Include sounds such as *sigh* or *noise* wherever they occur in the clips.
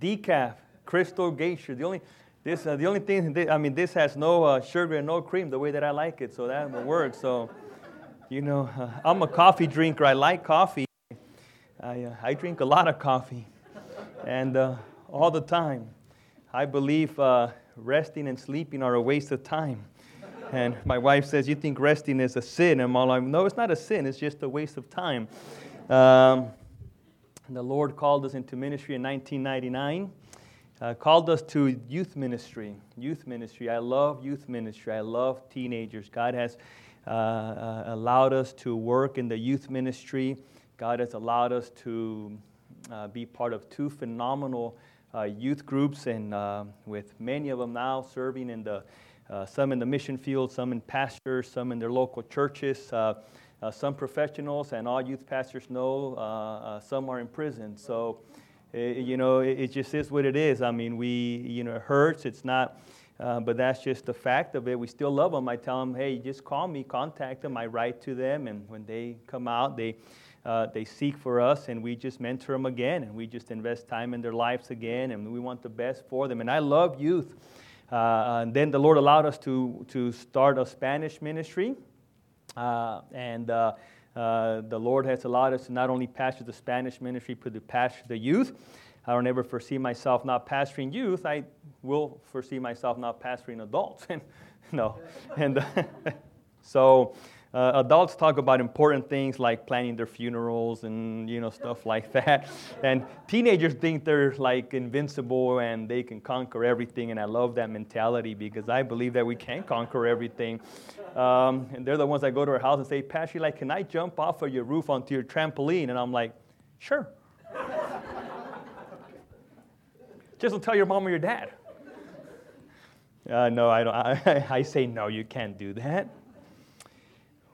decaf crystal geisha. The only this uh, the only thing I mean this has no uh, sugar and no cream the way that I like it, so that will work. So you know uh, *laughs* I'm a coffee drinker. I like coffee. I uh, I drink a lot of coffee, and uh, all the time. I believe uh, resting and sleeping are a waste of time. And my wife says, You think resting is a sin? And I'm like, No, it's not a sin, it's just a waste of time. Um, the Lord called us into ministry in 1999, uh, called us to youth ministry. Youth ministry. I love youth ministry. I love teenagers. God has uh, uh, allowed us to work in the youth ministry. God has allowed us to uh, be part of two phenomenal uh, youth groups, and with many of them now serving in the some in the mission field, some in pastors, some in their local churches, uh, uh, some professionals, and all youth pastors know uh, some are in prison. So, it, you know, it, it, just is what it is. I mean, we, you know, it hurts. It's not. but that's just the fact of it. We still love them. I tell them, hey, just call me, contact them. I write to them, and when they come out, they uh, they seek for us, and we just mentor them again, and we just invest time in their lives again, and we want the best for them. And I love youth. Uh, and then the Lord allowed us to, to start a Spanish ministry. Uh, and uh, uh, the Lord has allowed us to not only pastor the Spanish ministry, but to pastor the youth. I don't ever foresee myself not pastoring youth. I will foresee myself not pastoring adults. *laughs* and no. And *laughs* so uh, adults talk about important things like planning their funerals and you know stuff like *laughs* that. And teenagers think they're like invincible and they can conquer everything and i love that mentality because i believe that we can conquer everything. Um, and they're the ones that go to our house and say pastor like can i jump off of your roof onto your trampoline? And i'm like sure. *laughs* Just don't tell your mom or your dad. Uh, no i don't I, *laughs* I say no you can't do that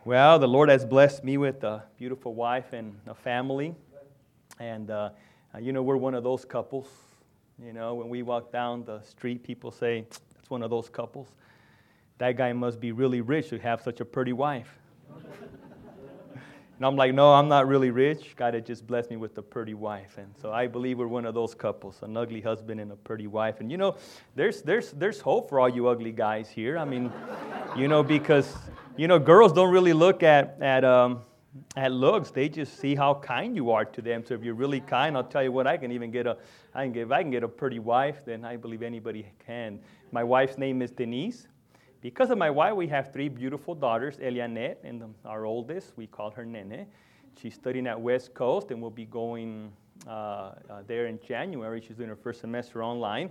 well, the Lord has blessed me with a beautiful wife and a family. And, uh, uh, you know, we're one of those couples. You know, when we walk down the street, people say, that's one of those couples. That guy must be really rich to have such a pretty wife. and I'm like, no, I'm not really rich. God had just blessed me with a pretty wife. And so I believe we're one of those couples, an ugly husband and a pretty wife. And, you know, there's, there's, there's hope for all you ugly guys here. I mean, you know, because you know, girls don't really look at, at, um, at looks. They just see how kind you are to them. So if you're really kind, I'll tell you what, I can even get a, I can get, if I can get a pretty wife, then I believe anybody can. My wife's name is Denise. Because of my wife, we have three beautiful daughters, Elianette, and our oldest, we call her Nene. She's studying at West Coast and will be going uh, uh, there in January. She's doing her first semester online.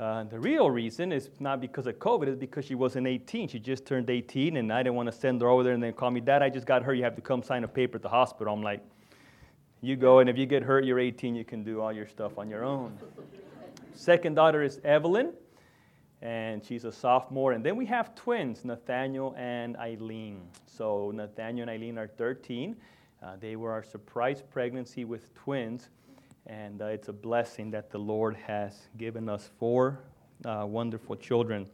Uh, the real reason is not because of COVID, it's because she wasn't 18. She just turned 18, and I didn't want to send her over there and then call me, Dad, I just got hurt. You have to come sign a paper at the hospital. I'm like, You go, and if you get hurt, you're 18, you can do all your stuff on your own. *laughs* Second daughter is Evelyn, and she's a sophomore. And then we have twins, Nathaniel and Eileen. So Nathaniel and Eileen are 13. Uh, they were our surprise pregnancy with twins. And uh, it's a blessing that the Lord has given us four uh, wonderful children.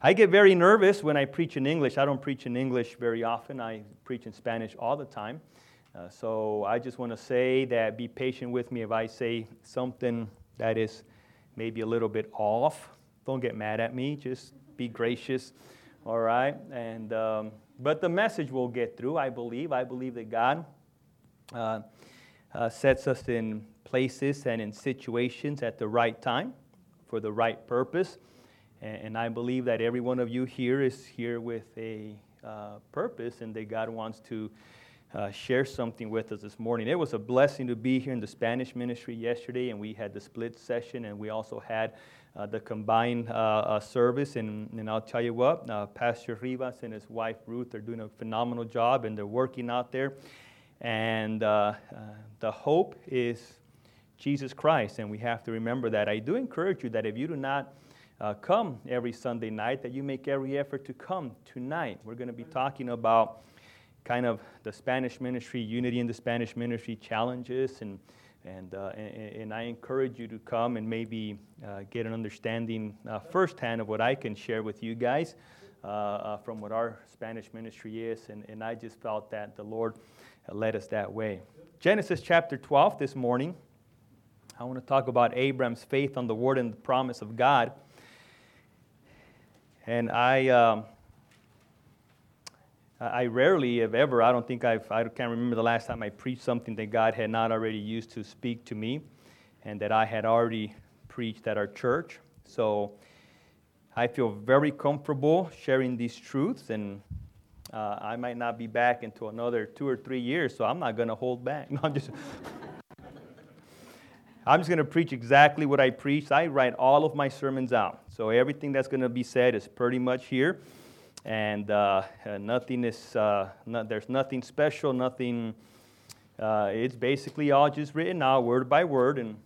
I get very nervous when I preach in English. I don't preach in English very often, I preach in Spanish all the time. Uh, so I just want to say that be patient with me if I say something that is maybe a little bit off. Don't get mad at me, just be gracious, all right? And, um, but the message will get through, I believe. I believe that God uh, sets us in places and in situations at the right time for the right purpose. And, I believe that every one of you here is here with a uh, purpose and that God wants to uh, share something with us this morning. It was a blessing to be here in the Spanish ministry yesterday, and we had the split session, and we also had uh, the combined uh, uh, service. And, and I'll tell you what, uh, Pastor Rivas and his wife Ruth are doing a phenomenal job, and they're working out there. And the hope is Jesus Christ, and we have to remember that. I do encourage you that if you do not uh, come every Sunday night, that you make every effort to come tonight. We're going to be talking about kind of the Spanish ministry, unity in the Spanish ministry challenges, and and, uh, and, and, I encourage you to come and maybe uh, get an understanding uh, firsthand of what I can share with you guys uh, uh, from what our Spanish ministry is. And, and I just felt that the Lord led us that way. Genesis chapter 12 this morning. I want to talk about Abraham's faith on the word and the promise of God. And I, um, I rarely, if ever, I don't think I've, I can't remember the last time I preached something that God had not already used to speak to me and that I had already preached at our church. So I feel very comfortable sharing these truths, and uh, I might not be back until another two or three years, so I'm not going to hold back. *laughs* No, I'm just. *laughs* I'm just going to preach exactly what I preach. I write all of my sermons out. So everything that's going to be said is pretty much here. And uh, nothing is, uh, not, there's nothing special, nothing, uh, it's basically all just written out word by word. And,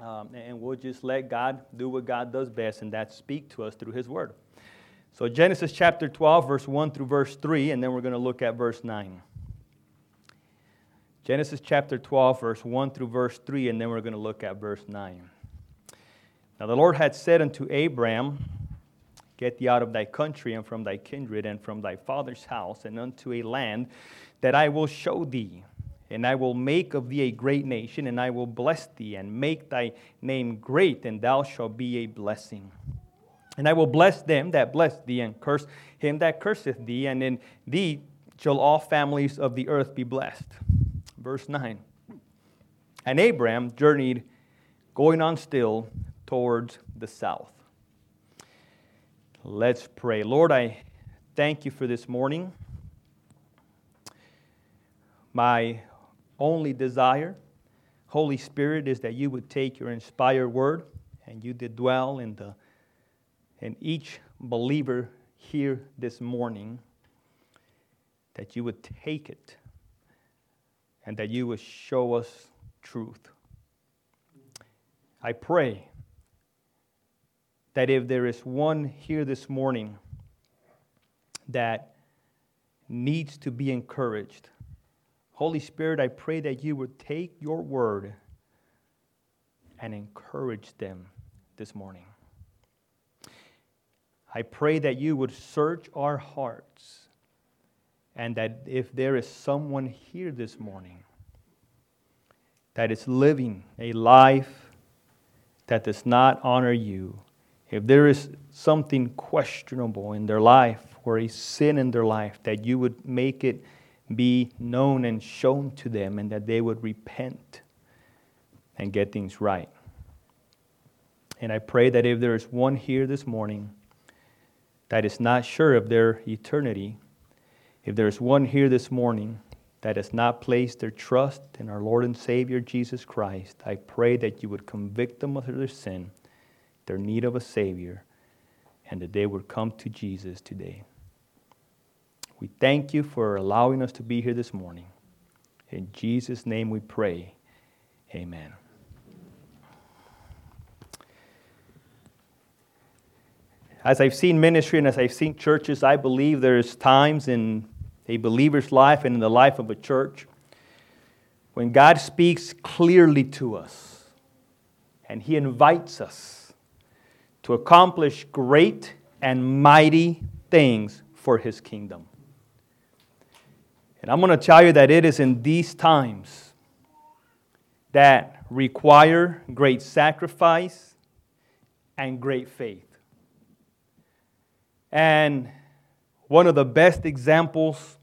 um, and we'll just let God do what God does best, and that's speak to us through His Word. So Genesis chapter 12, verse 1 through verse 3, and then we're going to look at verse 9. Genesis chapter 12, verse 1 through verse 3, and then we're going to look at verse 9. Now the Lord had said unto Abram, Get thee out of thy country and from thy kindred and from thy father's house, and unto a land that I will show thee. And I will make of thee a great nation, and I will bless thee, and make thy name great, and thou shalt be a blessing. And I will bless them that bless thee, and curse him that curseth thee, and in thee shall all families of the earth be blessed verse 9. And Abram journeyed, going on still, towards the south. Let's pray. Lord, I thank you for this morning. My only desire, Holy Spirit, is that you would take your inspired word and you did dwell in, the, in each believer here this morning, that you would take it and that you would show us truth. I pray that if there is one here this morning that needs to be encouraged, Holy Spirit, I pray that you would take your word and encourage them this morning. I pray that you would search our hearts and that if there is someone here this morning that is living a life that does not honor you, if there is something questionable in their life or a sin in their life, that you would make it be known and shown to them and that they would repent and get things right. And I pray that if there is one here this morning that is not sure of their eternity, if there's one here this morning that has not placed their trust in our Lord and Savior Jesus Christ, I pray that you would convict them of their sin, their need of a Savior, and that they would come to Jesus today. We thank you for allowing us to be here this morning. In Jesus' name we pray. Amen. As I've seen ministry and as I've seen churches, I believe there's times in a believer's life and in the life of a church, when God speaks clearly to us and He invites us to accomplish great and mighty things for His kingdom. And I'm going to tell you that it is in these times that require great sacrifice and great faith. And one of the best examples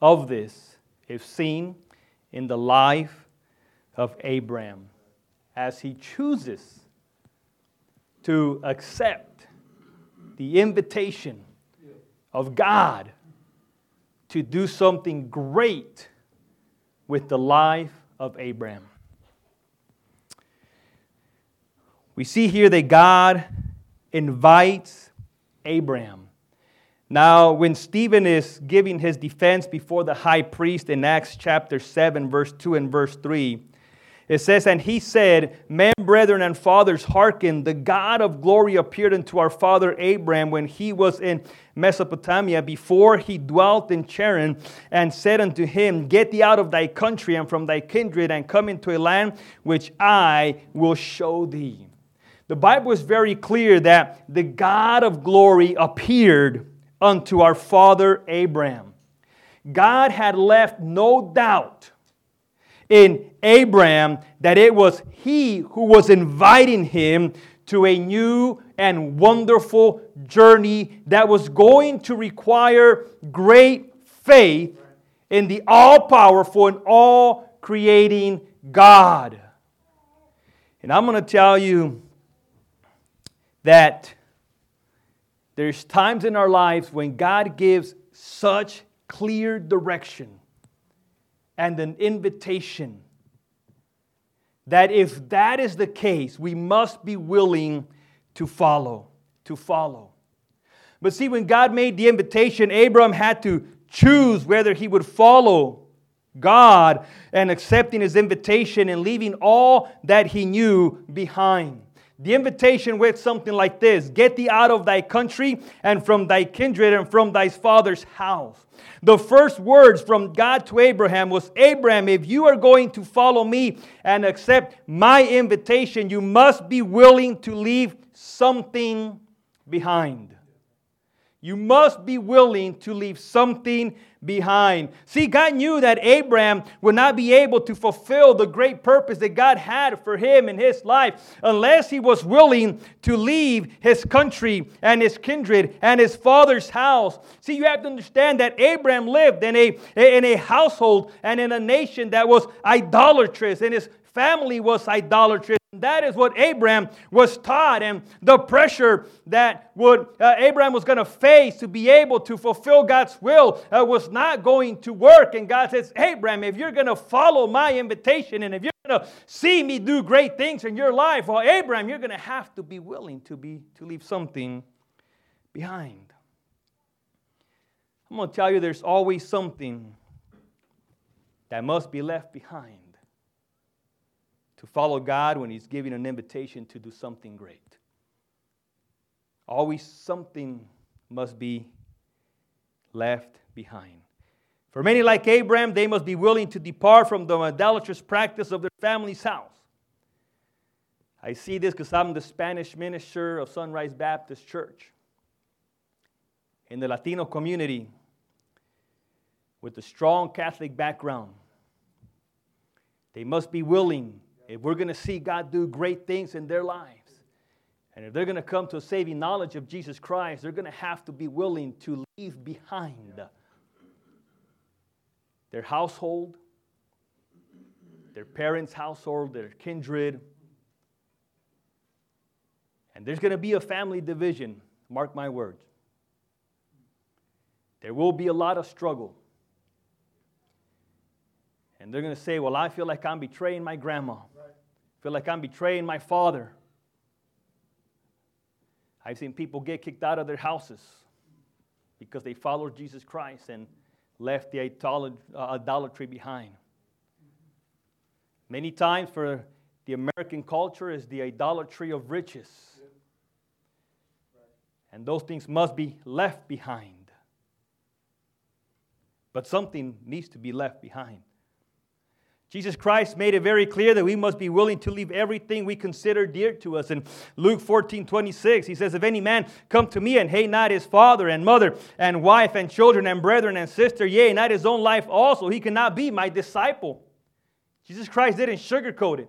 of this is seen in the life of Abraham as he chooses to accept the invitation of God to do something great with the life of Abraham. We see here that God invites Abraham now, when Stephen is giving his defense before the high priest in Acts chapter 7, verse 2 and verse 3, it says, And he said, Men, brethren, and fathers, hearken, the God of glory appeared unto our father Abraham when he was in Mesopotamia, before he dwelt in Charran, and said unto him, Get thee out of thy country and from thy kindred, and come into a land which I will show thee. The Bible is very clear that the God of glory appeared unto our father Abraham. God had left no doubt in Abraham that it was he who was inviting him to a new and wonderful journey that was going to require great faith in the all powerful and all creating God. And I'm going to tell you that there's times in our lives when God gives such clear direction and an invitation that if that is the case, we must be willing to follow, to follow. But see, when God made the invitation, Abram had to choose whether he would follow God and accepting his invitation and leaving all that he knew behind. The invitation went something like this Get thee out of thy country and from thy kindred and from thy father's house. The first words from God to Abraham was Abraham, if you are going to follow me and accept my invitation, you must be willing to leave something behind. You must be willing to leave something behind. See, God knew that Abraham would not be able to fulfill the great purpose that God had for him in his life unless he was willing to leave his country and his kindred and his father's house. See, you have to understand that Abraham lived in a, in a household and in a nation that was idolatrous, and his family was idolatrous. That is what Abraham was taught, and the pressure that would uh, Abraham was going to face to be able to fulfill God's will uh, was not going to work. And God says, Abraham, if you're going to follow my invitation, and if you're going to see me do great things in your life, well, Abraham, you're going to have to be willing to be to leave something behind. I'm going to tell you, there's always something that must be left behind to follow God when He's giving an invitation to do something great. Always something must be left behind. For many like Abraham, they must be willing to depart from the idolatrous practice of their family's house. I see this because I'm the Spanish minister of Sunrise Baptist Church. In the Latino community, with a strong Catholic background, they must be willing if we're going to see God do great things in their lives, and if they're going to come to a saving knowledge of Jesus Christ, they're going to have to be willing to leave behind their household, their parents' household, their kindred. And there's going to be a family division, mark my words. There will be a lot of struggle. And they're going to say, Well, I feel like I'm betraying my grandma feel like I'm betraying my father. I've seen people get kicked out of their houses because they followed Jesus Christ and left the uh, idolatry behind. Many times for the American culture is the idolatry of riches. And those things must be left behind. But something needs to be left behind. Jesus Christ made it very clear that we must be willing to leave everything we consider dear to us. In Luke 14 26, he says, If any man come to me and hate not his father and mother and wife and children and brethren and sister, yea, not his own life also, he cannot be my disciple. Jesus Christ didn't sugarcoat it.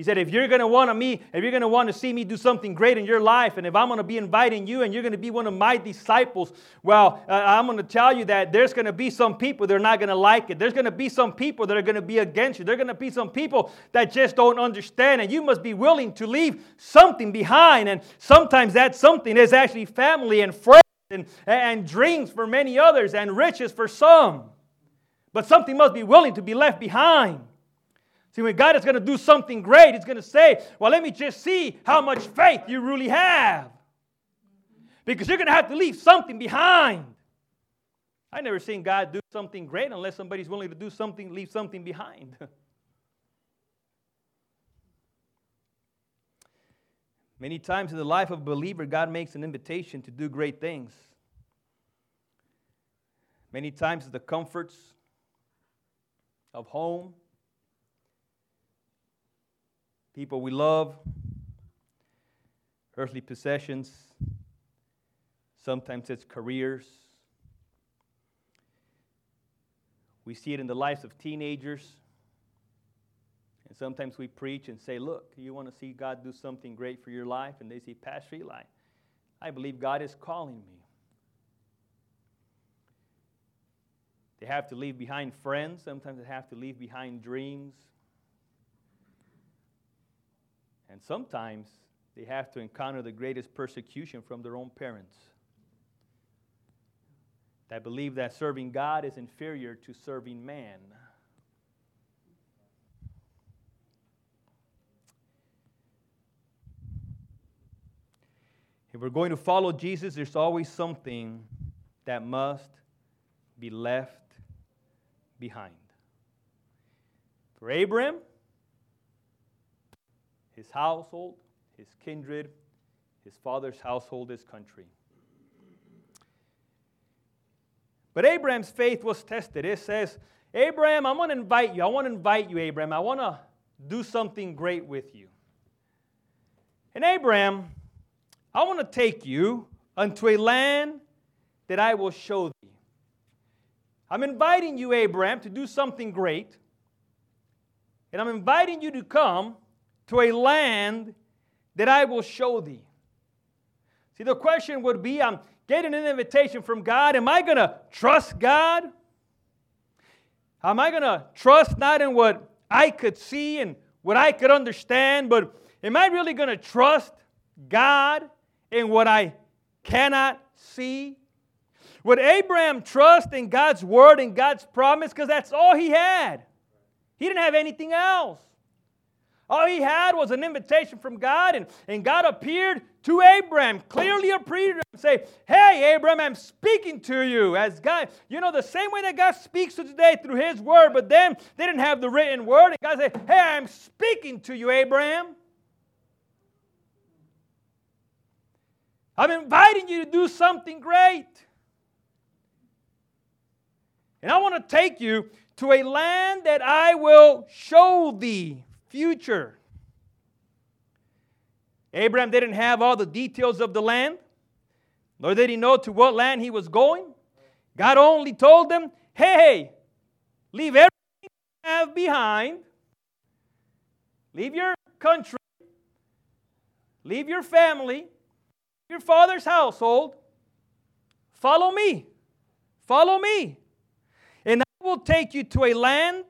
He said, if you're going to want to me, if you're going to want to see me do something great in your life, and if I'm going to be inviting you and you're going to be one of my disciples, well, uh, I'm going to tell you that there's going to be some people that are not going to like it. There's going to be some people that are going to be against you. There's going to be some people that just don't understand, and you must be willing to leave something behind. And sometimes that something is actually family and friends and, and dreams for many others and riches for some. But something must be willing to be left behind. See, when God is going to do something great, He's going to say, Well, let me just see how much faith you really have. Because you're going to have to leave something behind. I've never seen God do something great unless somebody's willing to do something, leave something behind. *laughs* Many times in the life of a believer, God makes an invitation to do great things. Many times, the comforts of home, people we love, earthly possessions, sometimes it's careers. We see it in the lives of teenagers. And sometimes we preach and say, Look, you want to see God do something great for your life? And they say, Pastor Eli, I believe God is calling me. They have to leave behind friends. Sometimes they have to leave behind dreams. And sometimes they have to encounter the greatest persecution from their own parents. That believe that serving God is inferior to serving man. If we're going to follow Jesus, there's always something that must be left behind. For Abram, his household, his kindred, his father's household, his country. But Abraham's faith was tested. It says, Abraham, I want to invite you. I want to invite you, Abraham. I want to do something great with you. And Abraham, I want to take you unto a land that I will show thee. I'm inviting you, Abraham, to do something great. And I'm inviting you to come to a land that I will show thee. See, the question would be I'm getting an invitation from God. Am I going to trust God? Am I going to trust not in what I could see and what I could understand, but am I really going to trust God in what I cannot see? Would Abraham trust in God's word and God's promise? Because that's all he had. He didn't have anything else. All he had was an invitation from God, and, and God appeared to Abraham, clearly appeared to and say, Hey, Abraham, I'm speaking to you as God. You know, the same way that God speaks to today through his word, but then they didn't have the written word, and God said, Hey, I'm speaking to you, Abraham. I'm inviting you to do something great. And I want to take you to a land that I will show thee. Future. Abraham didn't have all the details of the land, nor did he know to what land he was going. God only told them, hey, leave everything you have behind, leave your country, leave your family, your father's household. Follow me. Follow me. And I will take you to a land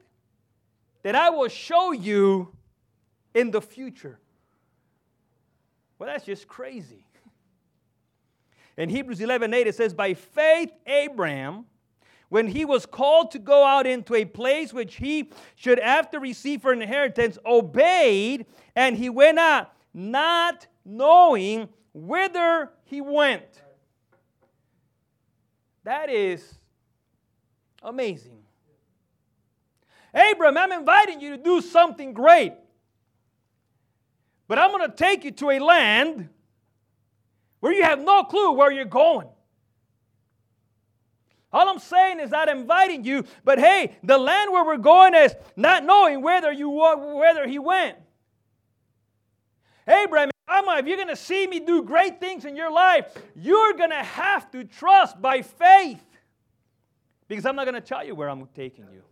that I will show you in the future. Well, that's just crazy. In Hebrews 11 8, it says, By faith, Abraham, when he was called to go out into a place which he should after receive for inheritance, obeyed, and he went out, not knowing whither he went. That is amazing. Abram, I'm inviting you to do something great. But I'm going to take you to a land where you have no clue where you're going. All I'm saying is I'm inviting you, but hey, the land where we're going is not knowing whether you whether he went. Abraham, if you're going to see me do great things in your life, you're going to have to trust by faith. Because I'm not going to tell you where I'm taking you.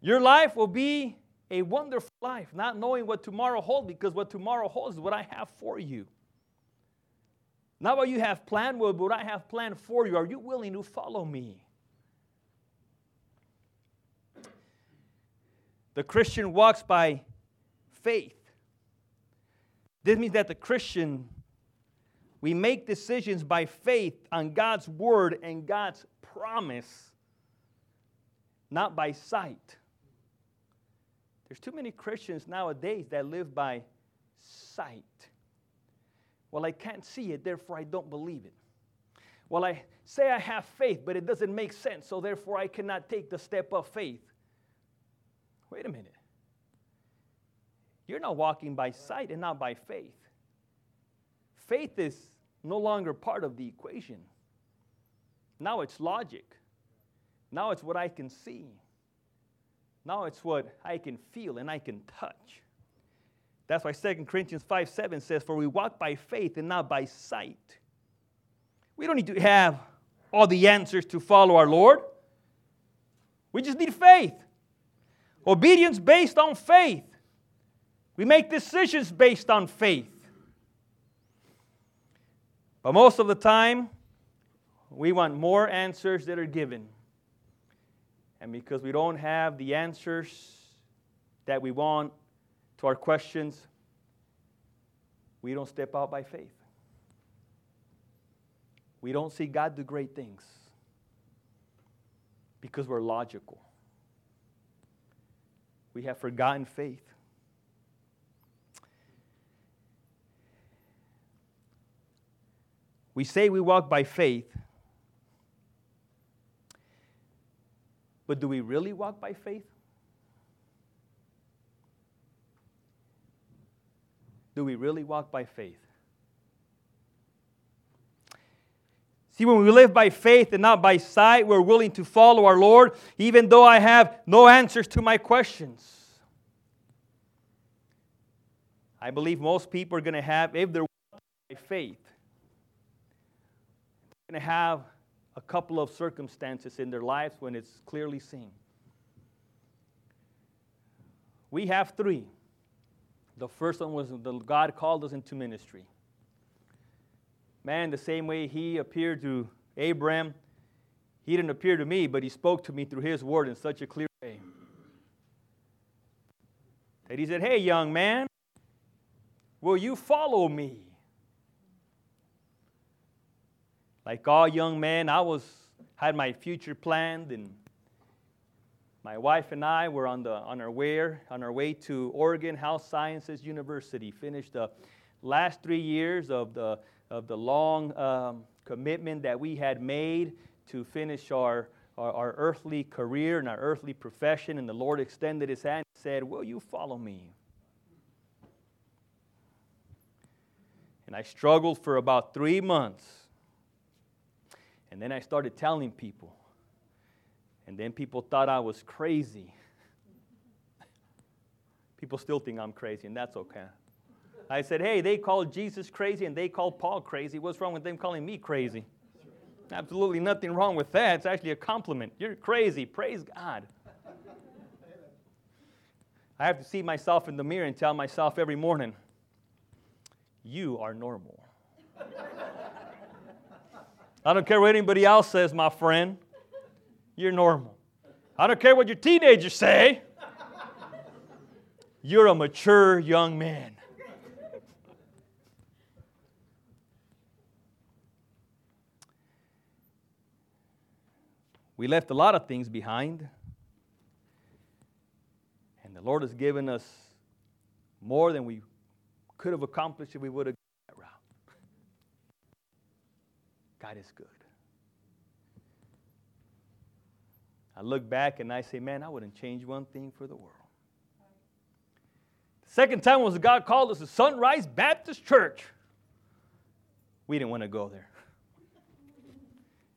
Your life will be a wonderful life, not knowing what tomorrow holds, because what tomorrow holds is what I have for you. Not what you have planned, but what I have planned for you. Are you willing to follow me? The Christian walks by faith. This means that the Christian, we make decisions by faith on God's word and God's promise, not by sight. There's too many Christians nowadays that live by sight. Well, I can't see it, therefore I don't believe it. Well, I say I have faith, but it doesn't make sense, so therefore I cannot take the step of faith. Wait a minute. You're not walking by sight and not by faith. Faith is no longer part of the equation. Now it's logic. Now it's what I can see. Now it's what I can feel and I can touch. That's why 2 Corinthians 5 7 says, For we walk by faith and not by sight. We don't need to have all the answers to follow our Lord. We just need faith. Obedience based on faith. We make decisions based on faith. But most of the time, we want more answers that are given. And because we don't have the answers that we want to our questions, we don't step out by faith. We don't see God do great things because we're logical. We have forgotten faith. We say we walk by faith, but do we really walk by faith? Do we really walk by faith? See, when we live by faith and not by sight, we're willing to follow our Lord, even though I have no answers to my questions. I believe most people are going to have, if they're walking by faith, they're going to have a couple of circumstances in their lives when it's clearly seen. We have three. The first one was the God called us into ministry. Man, the same way he appeared to Abraham, he didn't appear to me, but he spoke to me through his word in such a clear way. That he said, Hey, young man, will you follow me? Like all young men, I was had my future planned and my wife and I were on, the, on, our way, on our way to Oregon Health Sciences University, finished the last three years of the of the long um, commitment that we had made to finish our, our, our, earthly career and our earthly profession. And the Lord extended his hand and said, Will you follow me? And I struggled for about three months. And then I started telling people. And then people thought I was crazy. people still think I'm crazy, and that's okay. I said, hey, they called Jesus crazy and they called Paul crazy. What's wrong with them calling me crazy? Absolutely nothing wrong with that. It's actually a compliment. You're crazy. Praise God. I have to see myself in the mirror and tell myself every morning, you are normal. I don't care what anybody else says, my friend. You're normal. I don't care what your teenagers say. You're a mature young man. We left a lot of things behind. And the Lord has given us more than we could have accomplished if we would have gone that route. God is good. I look back and I say, man, I wouldn't change one thing for the world. The second time was God called us to Sunrise Baptist Church. We didn't want to go there.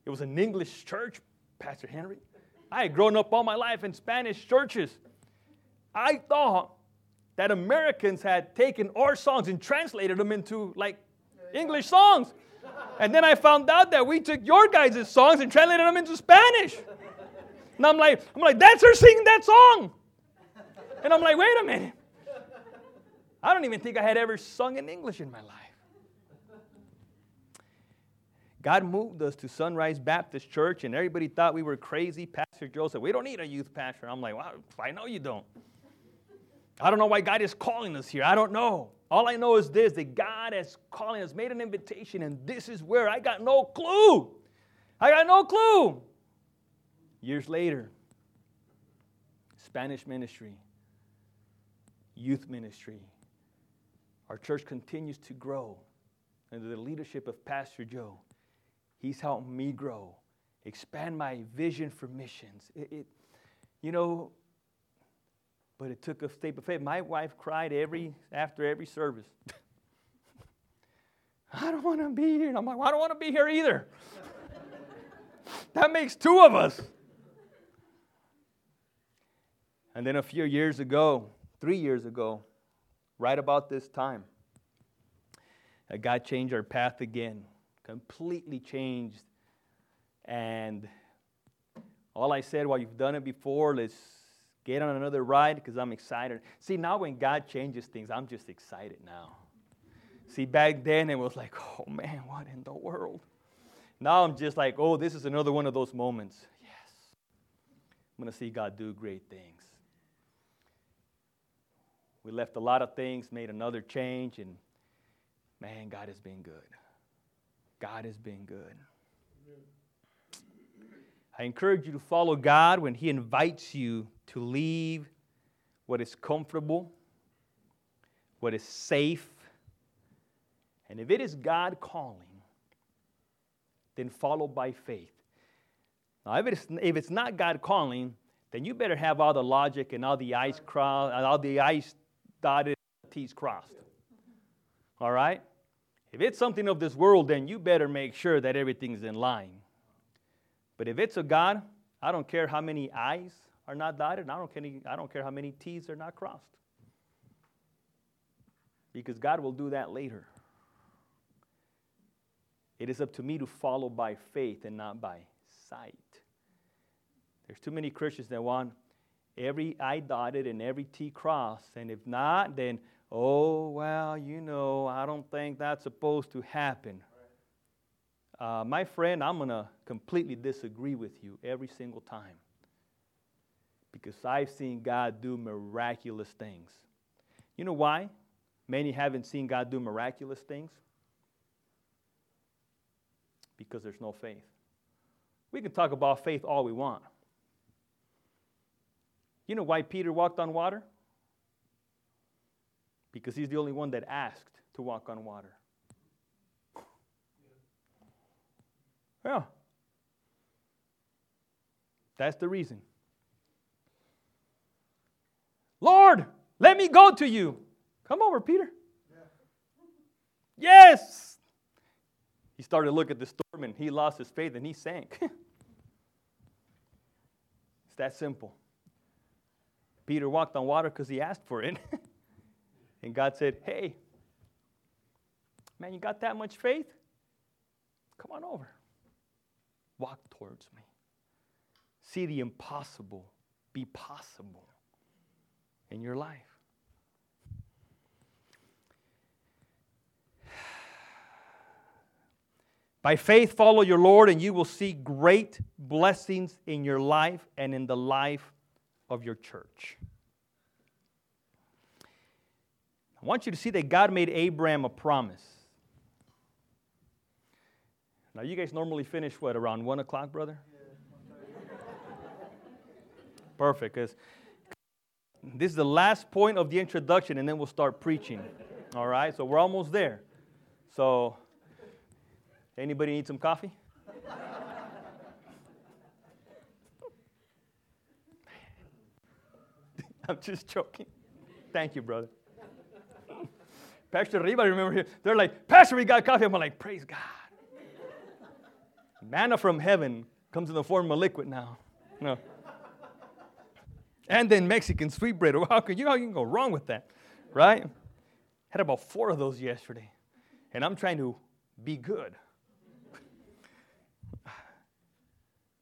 It was an English church, Pastor Henry. I had grown up all my life in Spanish churches. I thought that Americans had taken our songs and translated them into like English songs. And then I found out that we took your guys' songs and translated them into Spanish. And I'm like, I'm like, that's her singing that song. And I'm like, wait a minute. I don't even think I had ever sung in English in my life. God moved us to Sunrise Baptist Church, and everybody thought we were crazy. Pastor Joe said, We don't need a youth pastor. I'm like, well, I know you don't. I don't know why God is calling us here. I don't know. All I know is this that God is calling us, made an invitation, and this is where I got no clue. I got no clue. Years later, Spanish ministry, youth ministry, our church continues to grow under the leadership of Pastor Joe. He's helped me grow, expand my vision for missions. It, it, you know, but it took a step of faith. My wife cried every after every service. *laughs* I don't want to be here. And I'm like, well, I don't want to be here either. *laughs* that makes two of us. And then a few years ago, three years ago, right about this time, God changed our path again completely changed. And All I said, well, you've done it before, let's get on another ride because I'm excited. See, now when God changes things, I'm just excited now. See, back then it was like, oh man, what in the world? Now I'm just like, oh, this is another one of those moments. Yes. I'm going to see God do great things. We left a lot of things, made another change, and man, God has been good. God has been good. I encourage you to follow God when He invites you to leave what is comfortable, what is safe. And if it is God calling, then follow by faith. Now, if it's, if it's not God calling, then you better have all the logic and all the I's crossed, all the I's dotted, T's crossed. All right? If it's something of this world, then you better make sure that everything's in line. But if it's a God, I don't care how many I's are not dotted, I don't care, I don't care how many T's are not crossed. Because God will do that later. It is up to me to follow by faith and not by sight. There's too many Christians that want every I dotted and every T crossed, and if not, then, oh, well, you know, I don't think that's supposed to happen. Uh, my friend, I'm going to completely disagree with you every single time because I've seen God do miraculous things. You know why? Many haven't seen God do miraculous things because there's no faith. We can talk about faith all we want. You know why Peter walked on water? Because he's the only one that asked to walk on water. Yeah. That's the reason. Lord, let me go to you. Come over, Peter. Yes. He started to look at the storm and he lost his faith and he sank. *laughs* it's that simple. Peter walked on water because he asked for it. *laughs* and God said, Hey, man, you got that much faith? Come on over. Walk towards me. See the impossible be possible in your life. *sighs* By faith, follow your Lord, and you will see great blessings in your life and in the life of your church. I want you to see that God made Abraham a promise. Now, you guys normally finish what, around 1 o'clock, brother? Perfect, because this is the last point of the introduction, and then we'll start preaching. All right, so we're almost there. So, Anybody need some coffee? *laughs* I'm just joking. Thank you, brother. *laughs* Pastor Riva, remember, here. they're like, Pastor, we got coffee. I'm like, praise God. Manna from heaven comes in the form of liquid now. No. And then Mexican sweet bread. *laughs* How can you, how you can go wrong with that? Right? Had about four of those yesterday. And I'm trying to be good. *sighs*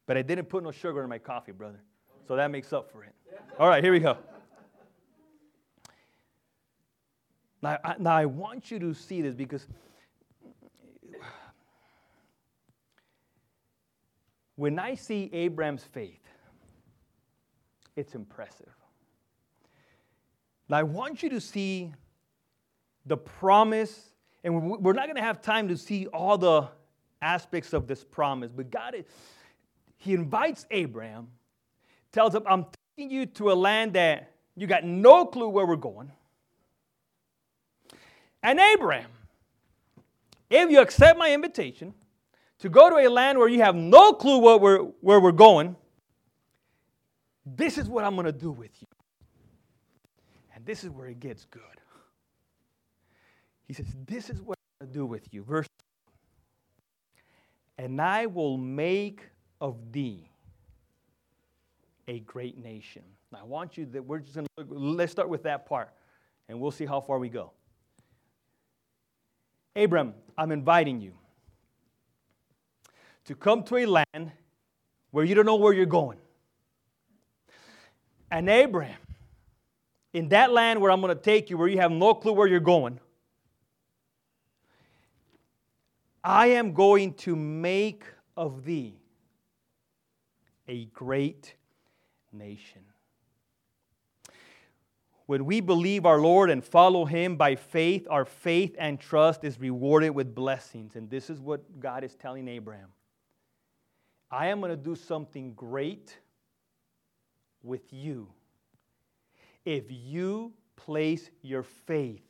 But I didn't put no sugar in my coffee, brother. So that makes up for it. All right, here we go. Now I, now, I want you to see this because when I see Abraham's faith, it's impressive. Now, I want you to see the promise, and we're not going to have time to see all the aspects of this promise, but God is he invites Abraham, tells him, I'm taking you to a land that you got no clue where we're going. And Abraham, if you accept my invitation to go to a land where you have no clue what we're, where we're going, this is what I'm going to do with you. And this is where it gets good. He says, This is what I'm going to do with you. Verse And I will make of thee a great nation. Now, I want you that we're just going to let's start with that part and we'll see how far we go. Abram, I'm inviting you to come to a land where you don't know where you're going. And Abraham, in that land where I'm going to take you, where you have no clue where you're going, I am going to make of thee a great nation. When we believe our Lord and follow Him by faith, our faith and trust is rewarded with blessings. And this is what God is telling Abraham I am going to do something great with you if you place your faith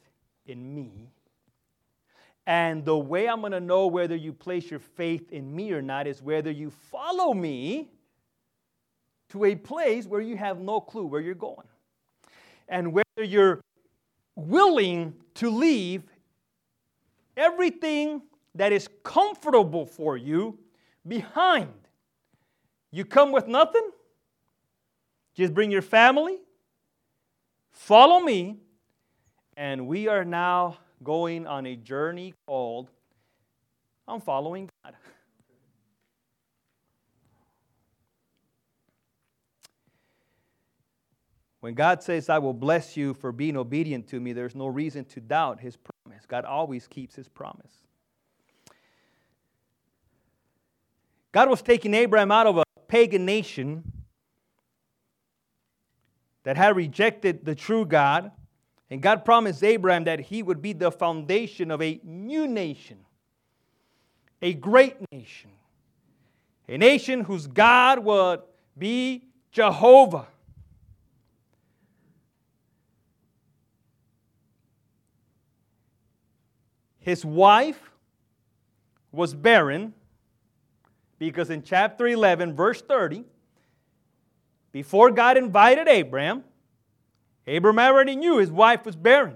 in me. And the way I'm going to know whether you place your faith in me or not is whether you follow me to a place where you have no clue where you're going. And whether you're willing to leave everything that is comfortable for you behind. You come with nothing? Just bring your family, follow me, and we are now going on a journey called I'm following God. When God says, I will bless you for being obedient to me, there's no reason to doubt his promise. God always keeps his promise. God was taking Abraham out of a pagan nation that had rejected the true God, and God promised Abraham that he would be the foundation of a new nation, a great nation, a nation whose God would be Jehovah. His wife was barren because in chapter 11, verse 30, before God invited Abraham, Abraham already knew his wife was barren.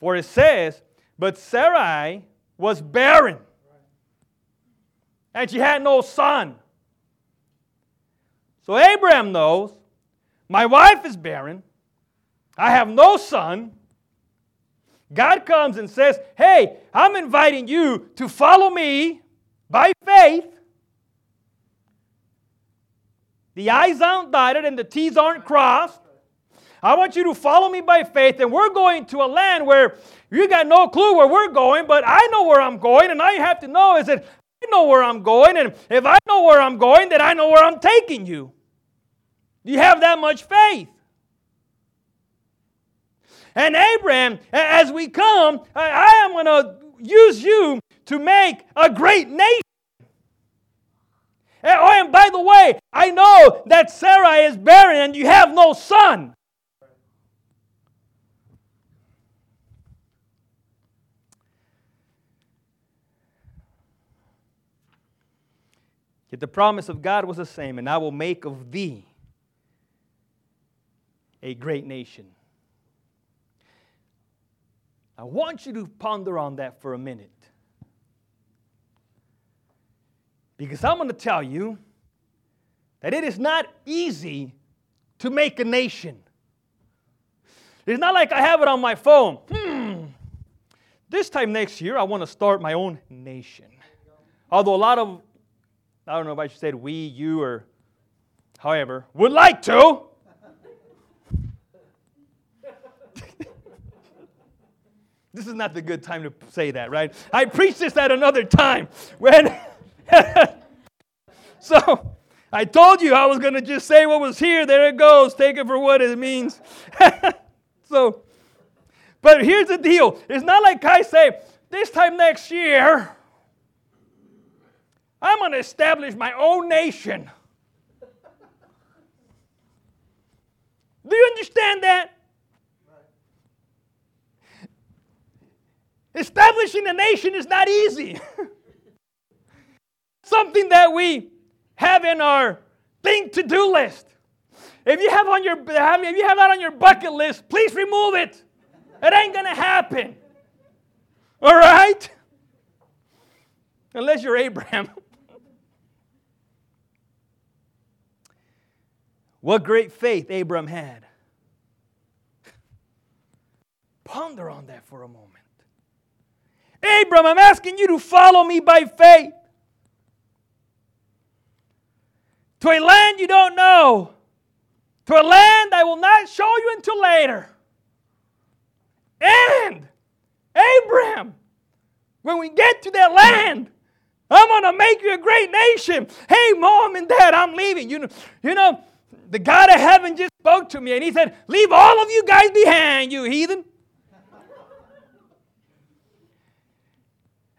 For it says, But Sarai was barren, and she had no son. So Abraham knows, my wife is barren, I have no son, God comes and says, Hey, I'm inviting you to follow me by faith. The I's aren't dotted and the T's aren't crossed. I want you to follow me by faith, and we're going to a land where you got no clue where we're going, but I know where I'm going, and all you have to know is that I know where I'm going, and if I know where I'm going, then I know where I'm taking you. Do you have that much faith. And Abraham, as we come, I am going to use you to make a great nation. Oh, and by the way, I know that Sarah is barren and you have no son. Yet the promise of God was the same, and I will make of thee a great nation. I want you to ponder on that for a minute. Because I'm going to tell you that it is not easy to make a nation. It's not like I have it on my phone. Hmm, this time next year, I want to start my own nation. Although a lot of, I don't know if I should say we, you, or however, would like to. This is not the good time to say that, right? I preach this at another time. When *laughs* so I told you I was going to just say what was here. There it goes. Take it for what it means. *laughs* so, but here's the deal. It's not like I say, this time next year, I'm going to establish my own nation. Do you understand that? Establishing a nation is not easy. *laughs* Something that we have in our thing to do list. If you have on your if you have that on your bucket list, please remove it. It ain't gonna happen. All right? Unless you're Abraham. *laughs* what great faith Abraham had. Ponder on that for a moment. Abram, I'm asking you to follow me by faith. to a land you don't know, to a land I will not show you until later. And Abraham, when we get to that land, I'm going to make you a great nation. Hey, mom and dad, I'm leaving. You know, you know, the God of heaven just spoke to me and he said, Leave all of you guys behind, you heathen.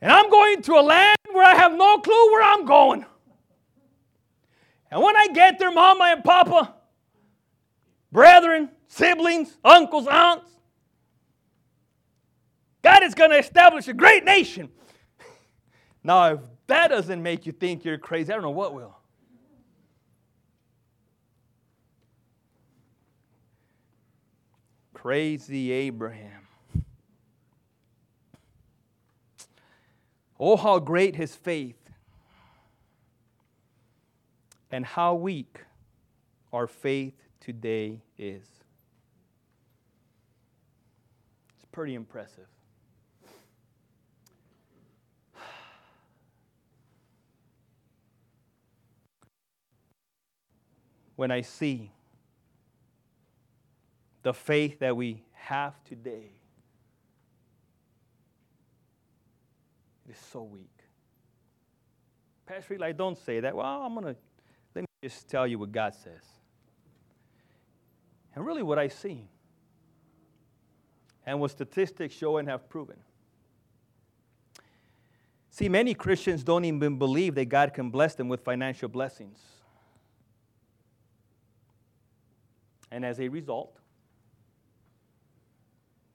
And I'm going to a land where I have no clue where I'm going. And when I get there, mama and papa, brethren, siblings, uncles, aunts, God is going to establish a great nation. *laughs* now, if that doesn't make you think you're crazy, I don't know what will. Crazy Abraham. Oh, how great his faith, and how weak our faith today is. It's pretty impressive. When I see the faith that we have today, is so weak. Pastor Eli, don't say that. Well, I'm going to, let me just tell you what God says. And really what I see, and what statistics show and have proven. See, many Christians don't even believe that God can bless them with financial blessings. And as a result,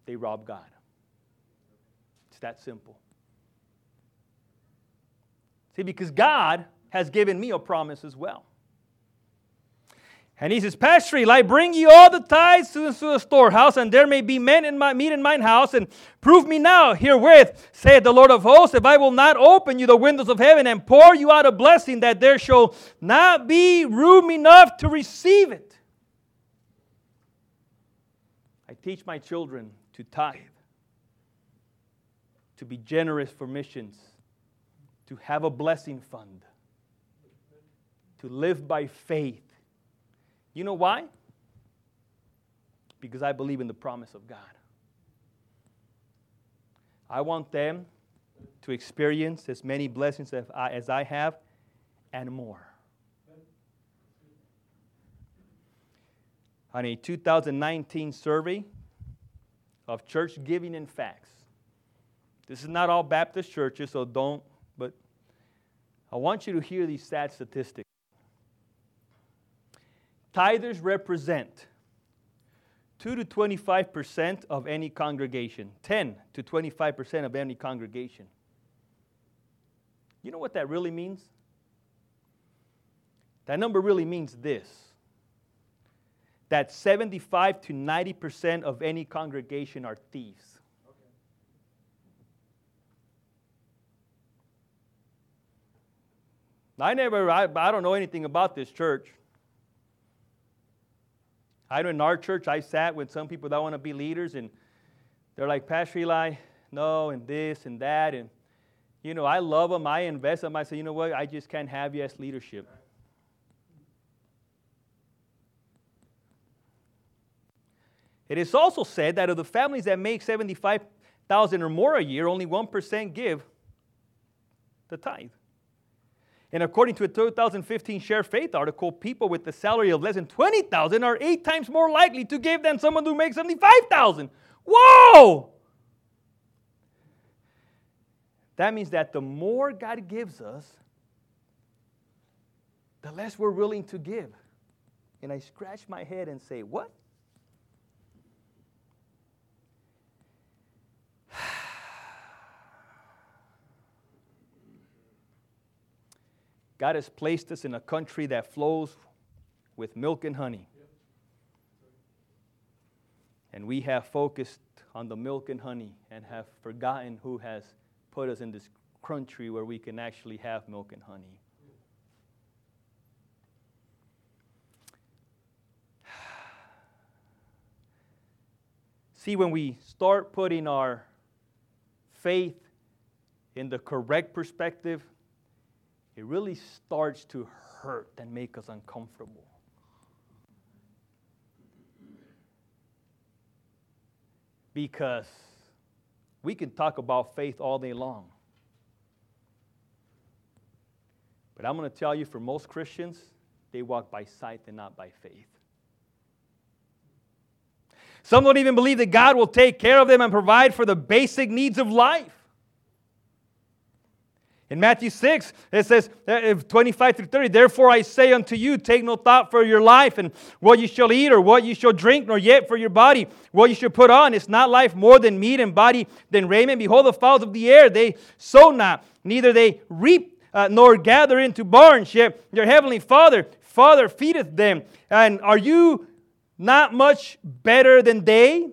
they rob God. It's that simple. See, because God has given me a promise as well. And he says, Pastor Eli, bring ye all the tithes to the storehouse, and there may be men in my meat in mine house, and prove me now herewith, saith the Lord of hosts, if I will not open you the windows of heaven and pour you out a blessing, that there shall not be room enough to receive it. I teach my children to tithe, to be generous for missions, to have a blessing fund, to live by faith. You know why? Because I believe in the promise of God. I want them to experience as many blessings as I, as I have and more. On a 2019 survey, of church giving and facts. This is not all Baptist churches, so don't, I want you to hear these sad statistics. Tithers represent 2 to 25% of any congregation, 10 to 25% of any congregation. You know what that really means? That number really means this that 75 to 90% of any congregation are thieves. I never, I, I don't know anything about this church. I know in our church, I sat with some people that want to be leaders, and they're like, Pastor Eli, no, and this and that. And, you know, I love them, I invest them. I say, you know what, I just can't have you as leadership. It is also said that of the families that make 75,000 or more a year, only 1% give the tithe. And according to a 2015 Share Faith article, people with a salary of less than 20,000 are 8 times more likely to give than someone who makes 75,000. Whoa! That means that the more God gives us, the less we're willing to give. And I scratch my head and say, What? God has placed us in a country that flows with milk and honey. And we have focused on the milk and honey and have forgotten who has put us in this country where we can actually have milk and honey. *sighs* See, when we start putting our faith in the correct perspective, it really starts to hurt and make us uncomfortable. Because we can talk about faith all day long. But I'm going to tell you for most Christians, they walk by sight and not by faith. Some don't even believe that God will take care of them and provide for the basic needs of life. In Matthew 6, it says, uh, 25 through 30, Therefore I say unto you, take no thought for your life and what you shall eat or what you shall drink, nor yet for your body what you shall put on. Is not life more than meat and body than raiment? Behold, the fowls of the air, they sow not, neither they reap uh, nor gather into barns, yet your heavenly Father, Father feedeth them. And are you not much better than they?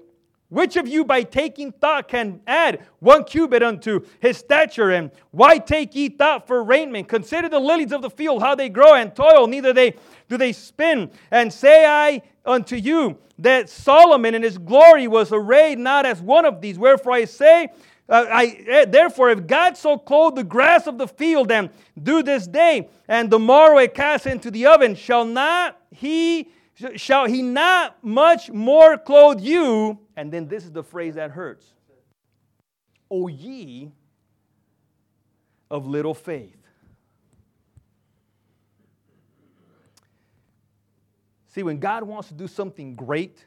Which of you by taking thought can add one cubit unto his stature? And why take ye thought for raiment? Consider the lilies of the field, how they grow and toil, neither they do they spin. And say I unto you that Solomon in his glory was arrayed not as one of these. Wherefore I say, uh, I, eh, therefore, if God so clothe the grass of the field and do this day, and tomorrow it cast into the oven, shall not he shall he not much more clothe you? And then this is the phrase that hurts. O ye of little faith. See, when God wants to do something great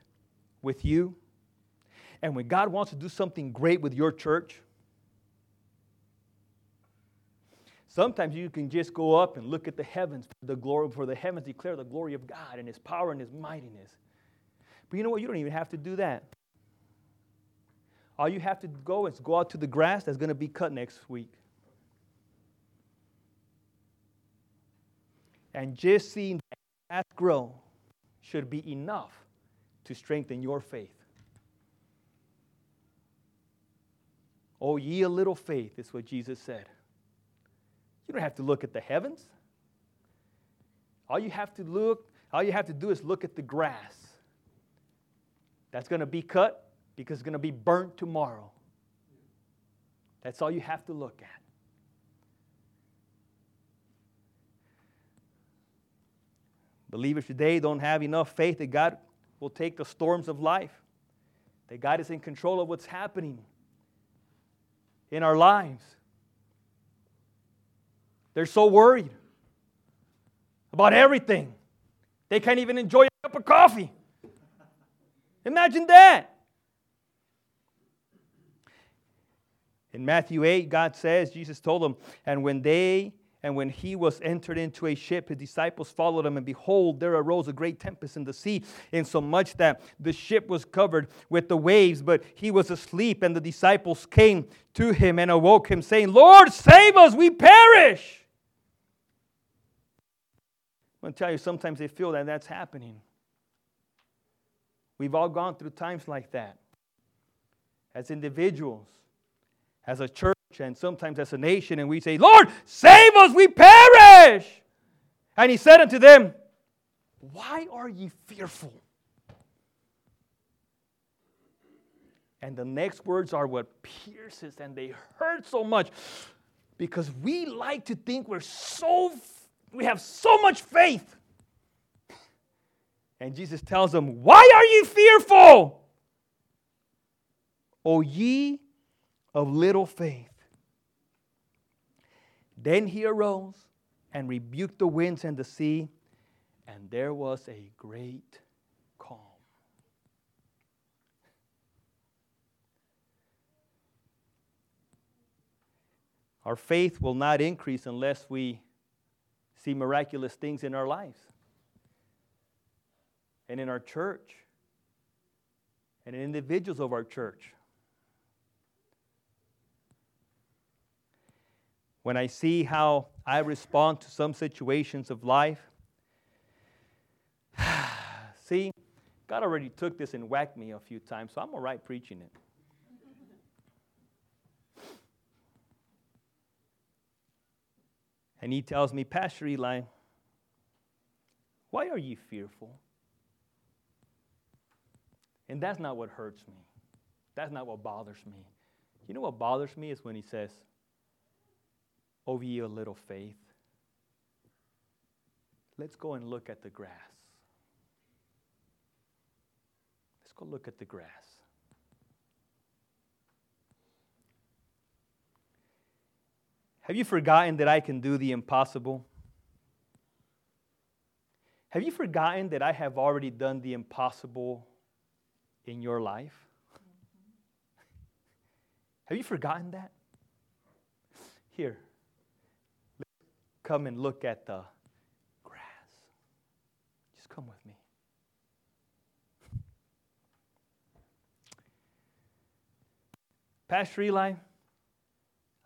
with you, and when God wants to do something great with your church, Sometimes you can just go up and look at the heavens, the glory, for the heavens declare the glory of God and His power and His mightiness. But you know what? You don't even have to do that. All you have to go is go out to the grass that's going to be cut next week. And just seeing that grass grow should be enough to strengthen your faith. Oh, ye a little faith, is what Jesus said. You don't have to look at the heavens. All you have to look, all you have to do is look at the grass. That's going to be cut because it's going to be burnt tomorrow. That's all you have to look at. Believers today don't have enough faith that God will take the storms of life, that God is in control of what's happening in our lives. They're so worried about everything. They can't even enjoy a cup of coffee. Imagine that. In Matthew 8, God says, Jesus told them, and when they and when he was entered into a ship, his disciples followed him, and behold, there arose a great tempest in the sea, insomuch that the ship was covered with the waves, but he was asleep, and the disciples came to him and awoke him, saying, Lord, save us, we perish. I'm going to tell you, sometimes they feel that that's happening. We've all gone through times like that as individuals, as a church, and sometimes as a nation, and we say, Lord, save us, we perish. And he said unto them, Why are ye fearful? And the next words are what pierces and they hurt so much because we like to think we're so we have so much faith. And Jesus tells them, Why are ye fearful? O ye of little faith. Then he arose and rebuked the winds and the sea, and there was a great calm. Our faith will not increase unless we see miraculous things in our lives and in our church and in individuals of our church. When I see how I respond to some situations of life, *sighs* see, God already took this and whacked me a few times, so I'm all right preaching it. And he tells me, Pastor Eli, why are you fearful? And that's not what hurts me. That's not what bothers me. You know what bothers me is when he says, Oh, ye a little faith. let's go and look at the grass. Let's go look at the grass. Have you forgotten that I can do the impossible? Have you forgotten that I have already done the impossible in your life? Mm-hmm. Have you forgotten that? Here, come and look at the grass. Just come with me. Pastor Eli,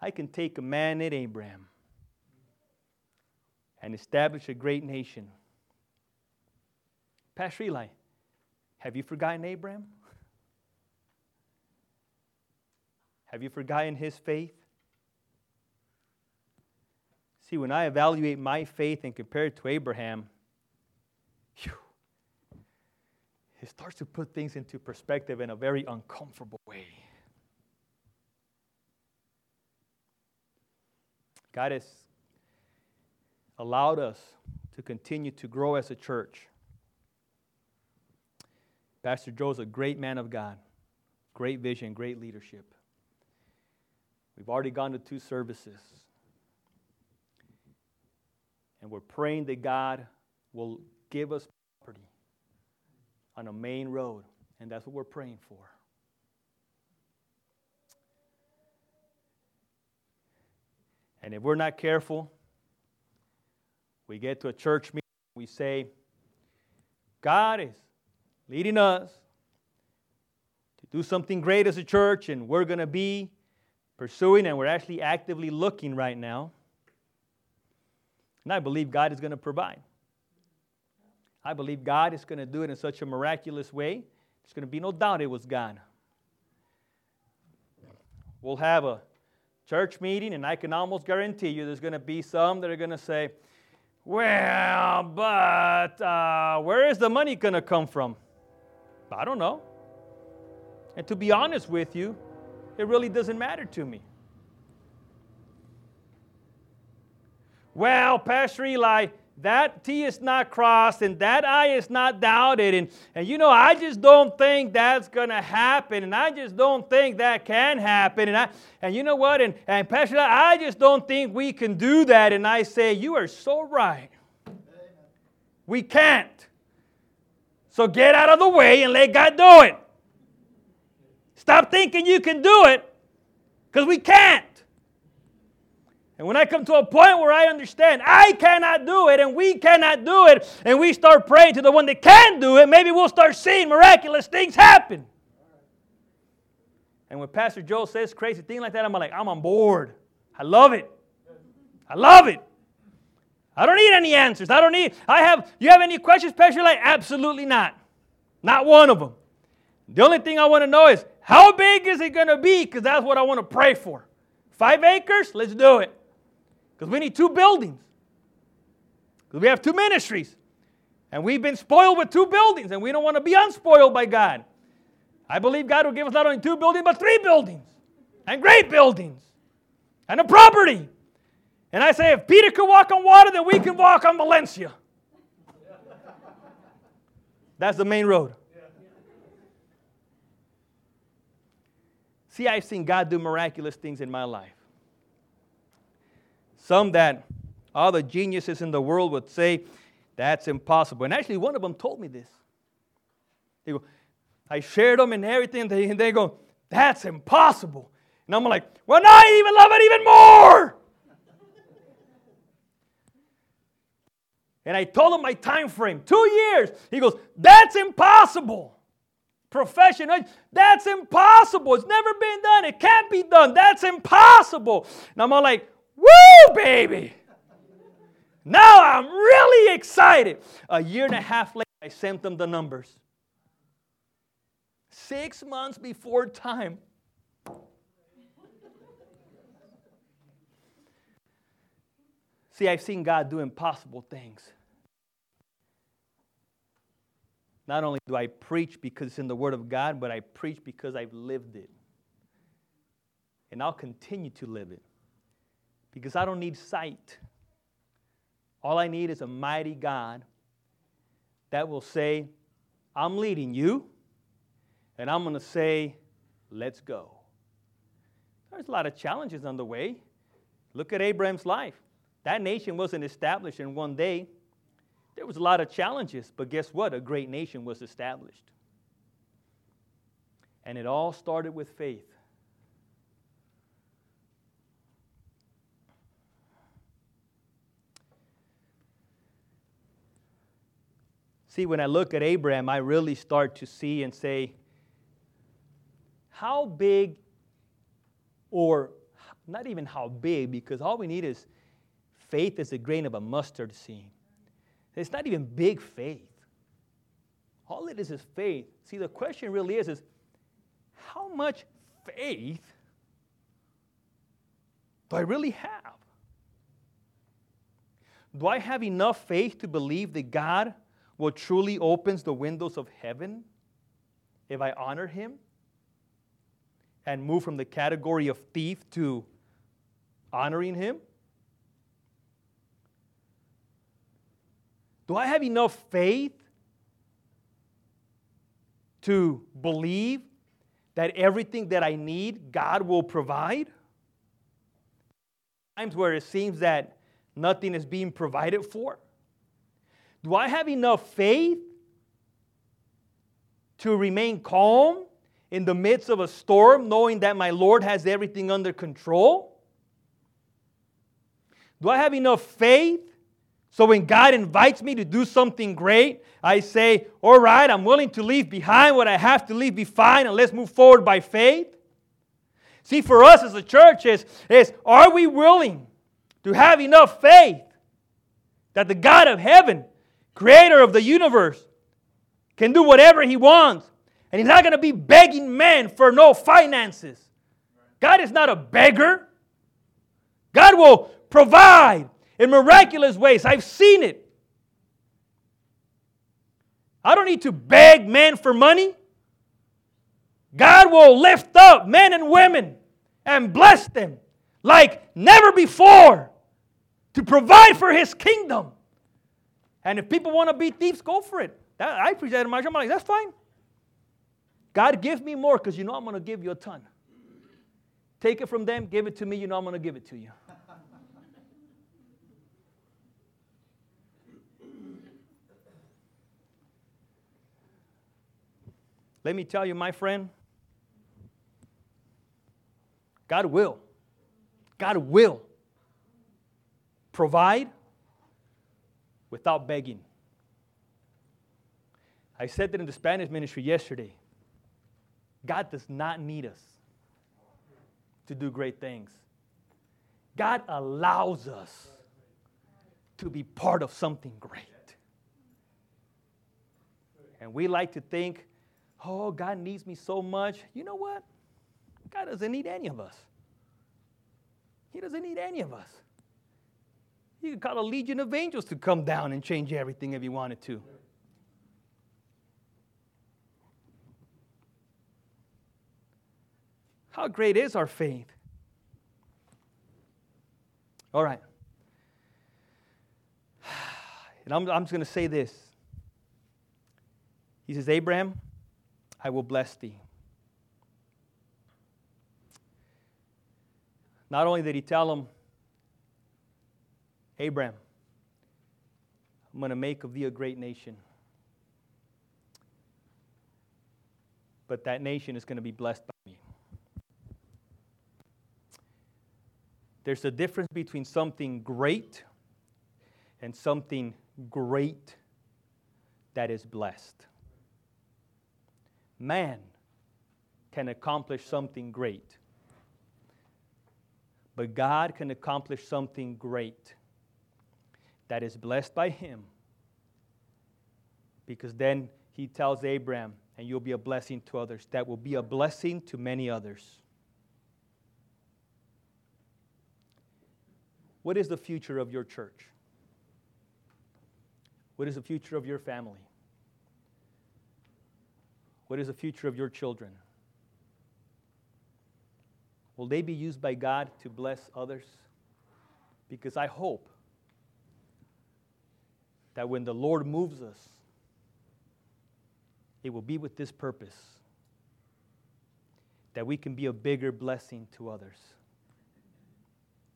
I can take a man at Abraham and establish a great nation. Pastor Eli, have you forgotten Abraham? Have you forgotten his faith? See, when I evaluate my faith and compare it to Abraham, whew, it starts to put things into perspective in a very uncomfortable way. God has allowed us to continue to grow as a church. Pastor Joe's a great man of God, great vision, great leadership. We've already gone to two services. And we're praying that God will give us property on a main road. And that's what we're praying for. And if we're not careful, we get to a church meeting, we say, God is leading us to do something great as a church, and we're going to be pursuing, and we're actually actively looking right now. And I believe God is going to provide. I believe God is going to do it in such a miraculous way. There's going to be no doubt it was God. We'll have a church meeting, and I can almost guarantee you there's going to be some that are going to say, Well, but uh, where is the money going to come from? I don't know. And to be honest with you, it really doesn't matter to me. Well, Pastor Eli, that T is not crossed and that I is not doubted. And, and you know, I just don't think that's going to happen. And I just don't think that can happen. And, I, and you know what? And, and Pastor Eli, I just don't think we can do that. And I say, You are so right. We can't. So get out of the way and let God do it. Stop thinking you can do it because we can't. And when I come to a point where I understand I cannot do it and we cannot do it, and we start praying to the one that can do it, maybe we'll start seeing miraculous things happen. And when Pastor Joe says crazy thing like that, I'm like, I'm on board. I love it. I love it. I don't need any answers. I don't need, I have, you have any questions, Pastor? Like, absolutely not. Not one of them. The only thing I want to know is how big is it going to be? Because that's what I want to pray for. Five acres? Let's do it. Because we need two buildings. Because we have two ministries. And we've been spoiled with two buildings, and we don't want to be unspoiled by God. I believe God will give us not only two buildings, but three buildings. And great buildings. And a property. And I say, if Peter could walk on water, then we can walk on Valencia. That's the main road. See, I've seen God do miraculous things in my life. Some that the geniuses in the world would say, that's impossible. And actually, one of them told me this. They go, I shared them and everything, and they, and they go, that's impossible. And I'm like, well, now I even love it even more. and I told him my time frame, two years. He goes, that's impossible profession. That's impossible. It's never been done. It can't be done. That's impossible. And I'm all like, woo, baby. Now I'm really excited. A year and a half later, I sent them the numbers. Six months before time. See, I've seen God do impossible things. Not only do I preach because it's in the Word of God, but I preach because I've lived it. And I'll continue to live it because I don't need sight. All I need is a mighty God that will say, I'm leading you, and I'm going to say, let's go. There's a lot of challenges on the way. Look at Abraham's life. That nation wasn't established in one day. There was a lot of challenges, but guess what? A great nation was established. And it all started with faith. See, when I look at Abraham, I really start to see and say, how big, or not even how big, because all we need is faith is a grain of a mustard seed. It's not even big faith. All it is is faith. See, the question really is, is how much faith do I really have? Do I have enough faith to believe that God will truly opens the windows of heaven if I honor him and move from the category of thief to honoring him? Do I have enough faith to believe that everything that I need, God will provide? Times where it seems that nothing is being provided for. Do I have enough faith to remain calm in the midst of a storm, knowing that my Lord has everything under control? Do I have enough faith so when God invites me to do something great, I say, All right, I'm willing to leave behind what I have to leave behind and let's move forward by faith? See, for us as a church, is, is are we willing to have enough faith that the God of heaven, creator of the universe, can do whatever he wants? And he's not going to be begging men for no finances. God is not a beggar. God will provide in miraculous ways. I've seen it. I don't need to beg men for money. God will lift up men and women and bless them like never before to provide for his kingdom. And if people want to be thieves, go for it. That, I in my church. I'm like, that's fine. God, give me more because you know I'm going to give you a ton. Take it from them, give it to me, you know I'm going to give it to you. Let me tell you, my friend, God will. God will provide without begging. I said that in the Spanish ministry yesterday. God does not need us to do great things. God allows us to be part of something great. And we like to think oh, God needs me so much. You know what? God doesn't need any of us. He doesn't need any of us. He could call a legion of angels to come down and change everything if he wanted to. How great is our faith? All right. *sighs* And I'm, I'm just going to say this. He says, Abraham, I will bless thee. Not only did he tell him, Abraham, I'm going to make of thee a great nation. But that nation is going to be blessed by me. There's a difference between something great and something great that is blessed man can accomplish something great. But God can accomplish something great that is blessed by Him. Because then He tells Abraham, and you'll be a blessing to others. That will be a blessing to many others. What is the future of your church? What is the future of your family? What is the future of your children? Will they be used by God to bless others? Because I hope that when the Lord moves us, it will be with this purpose that we can be a bigger blessing to others.